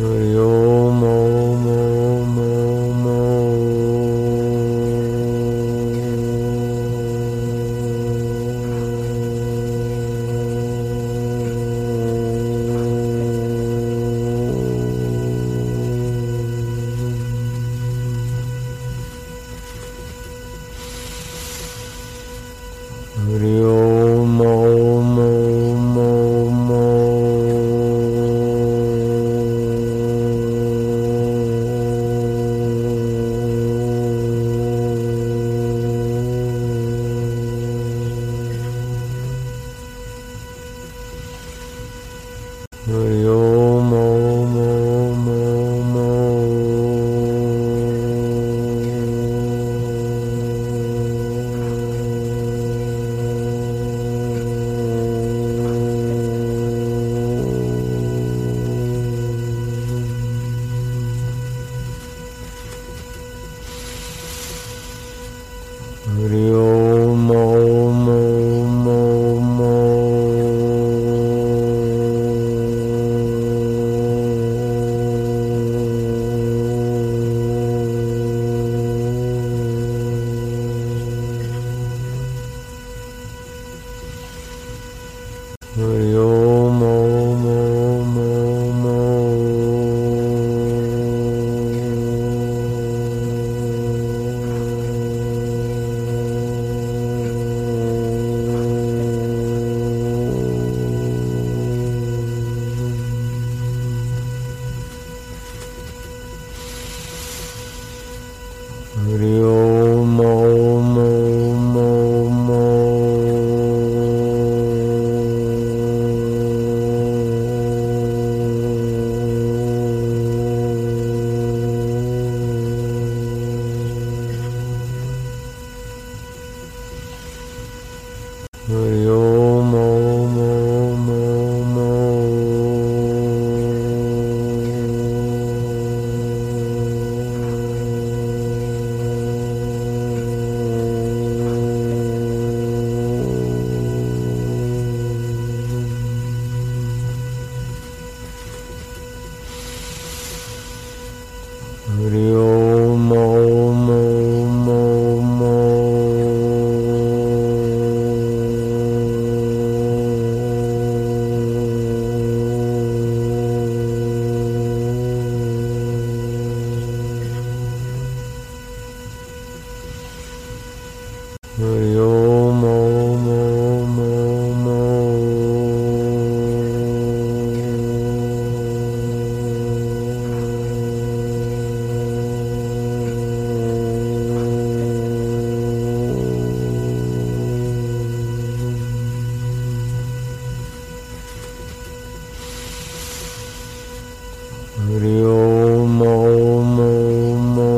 Hari Om Hare Rio mo mo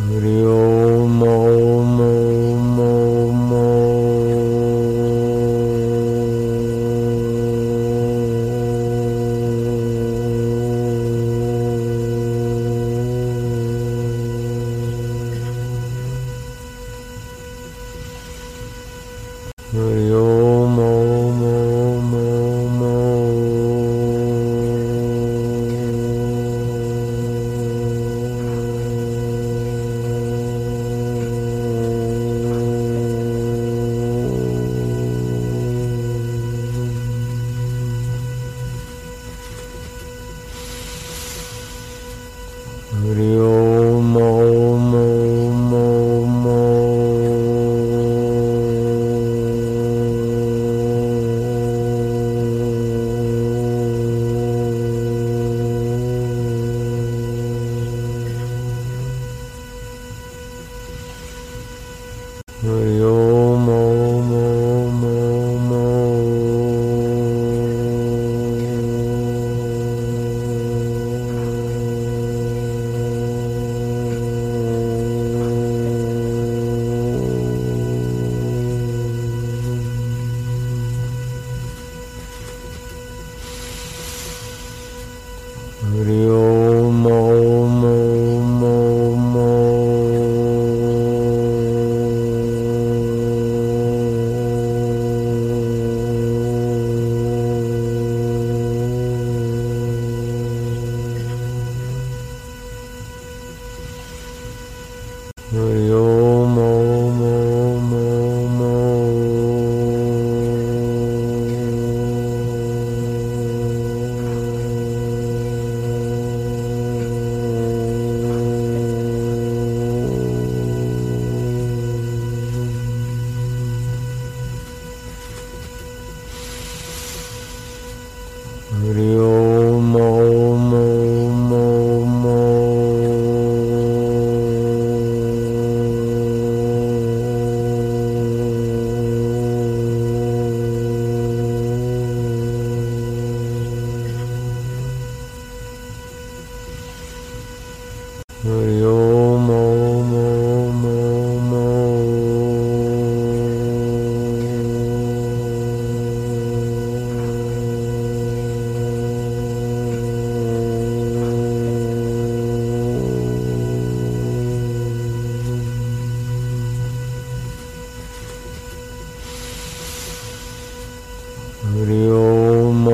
Hari Om Hari Om Hari Om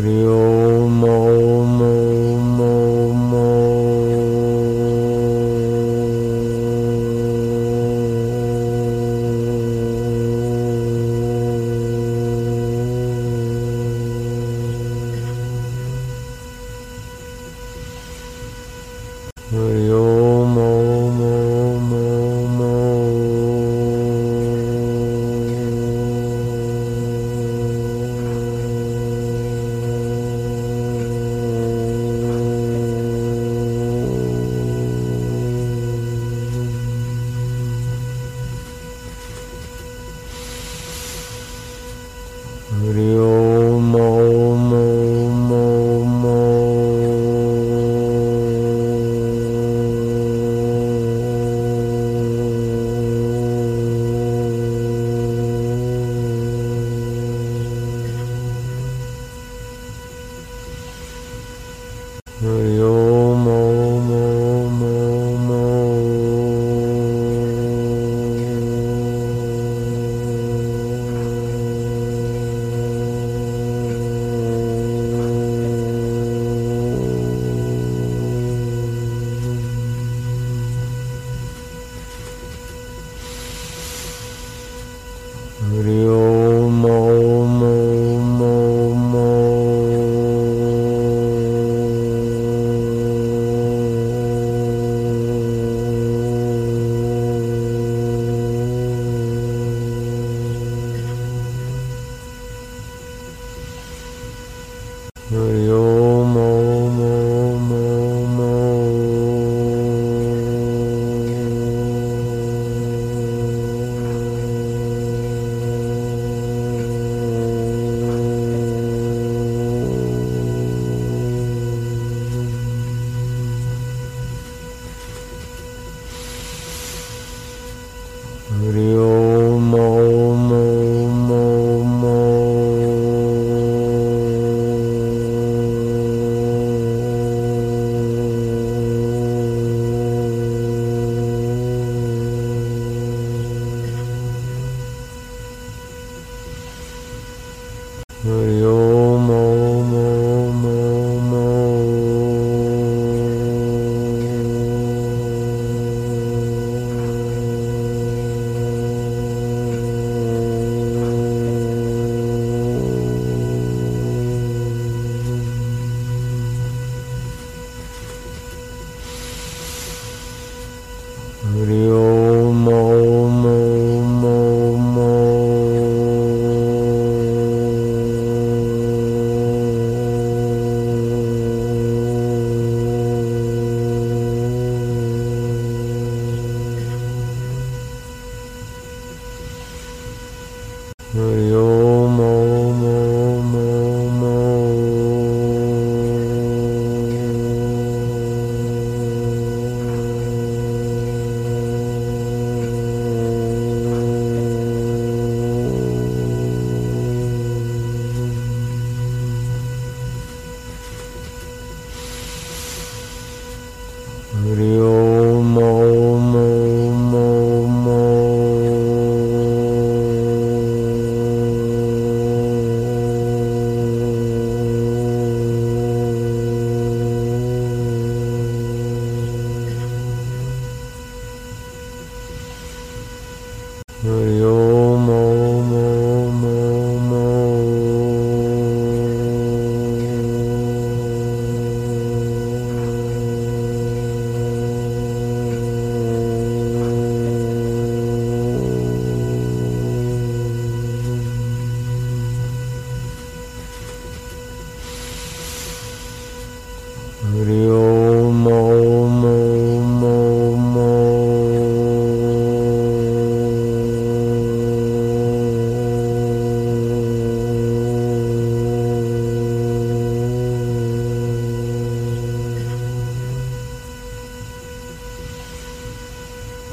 Murió.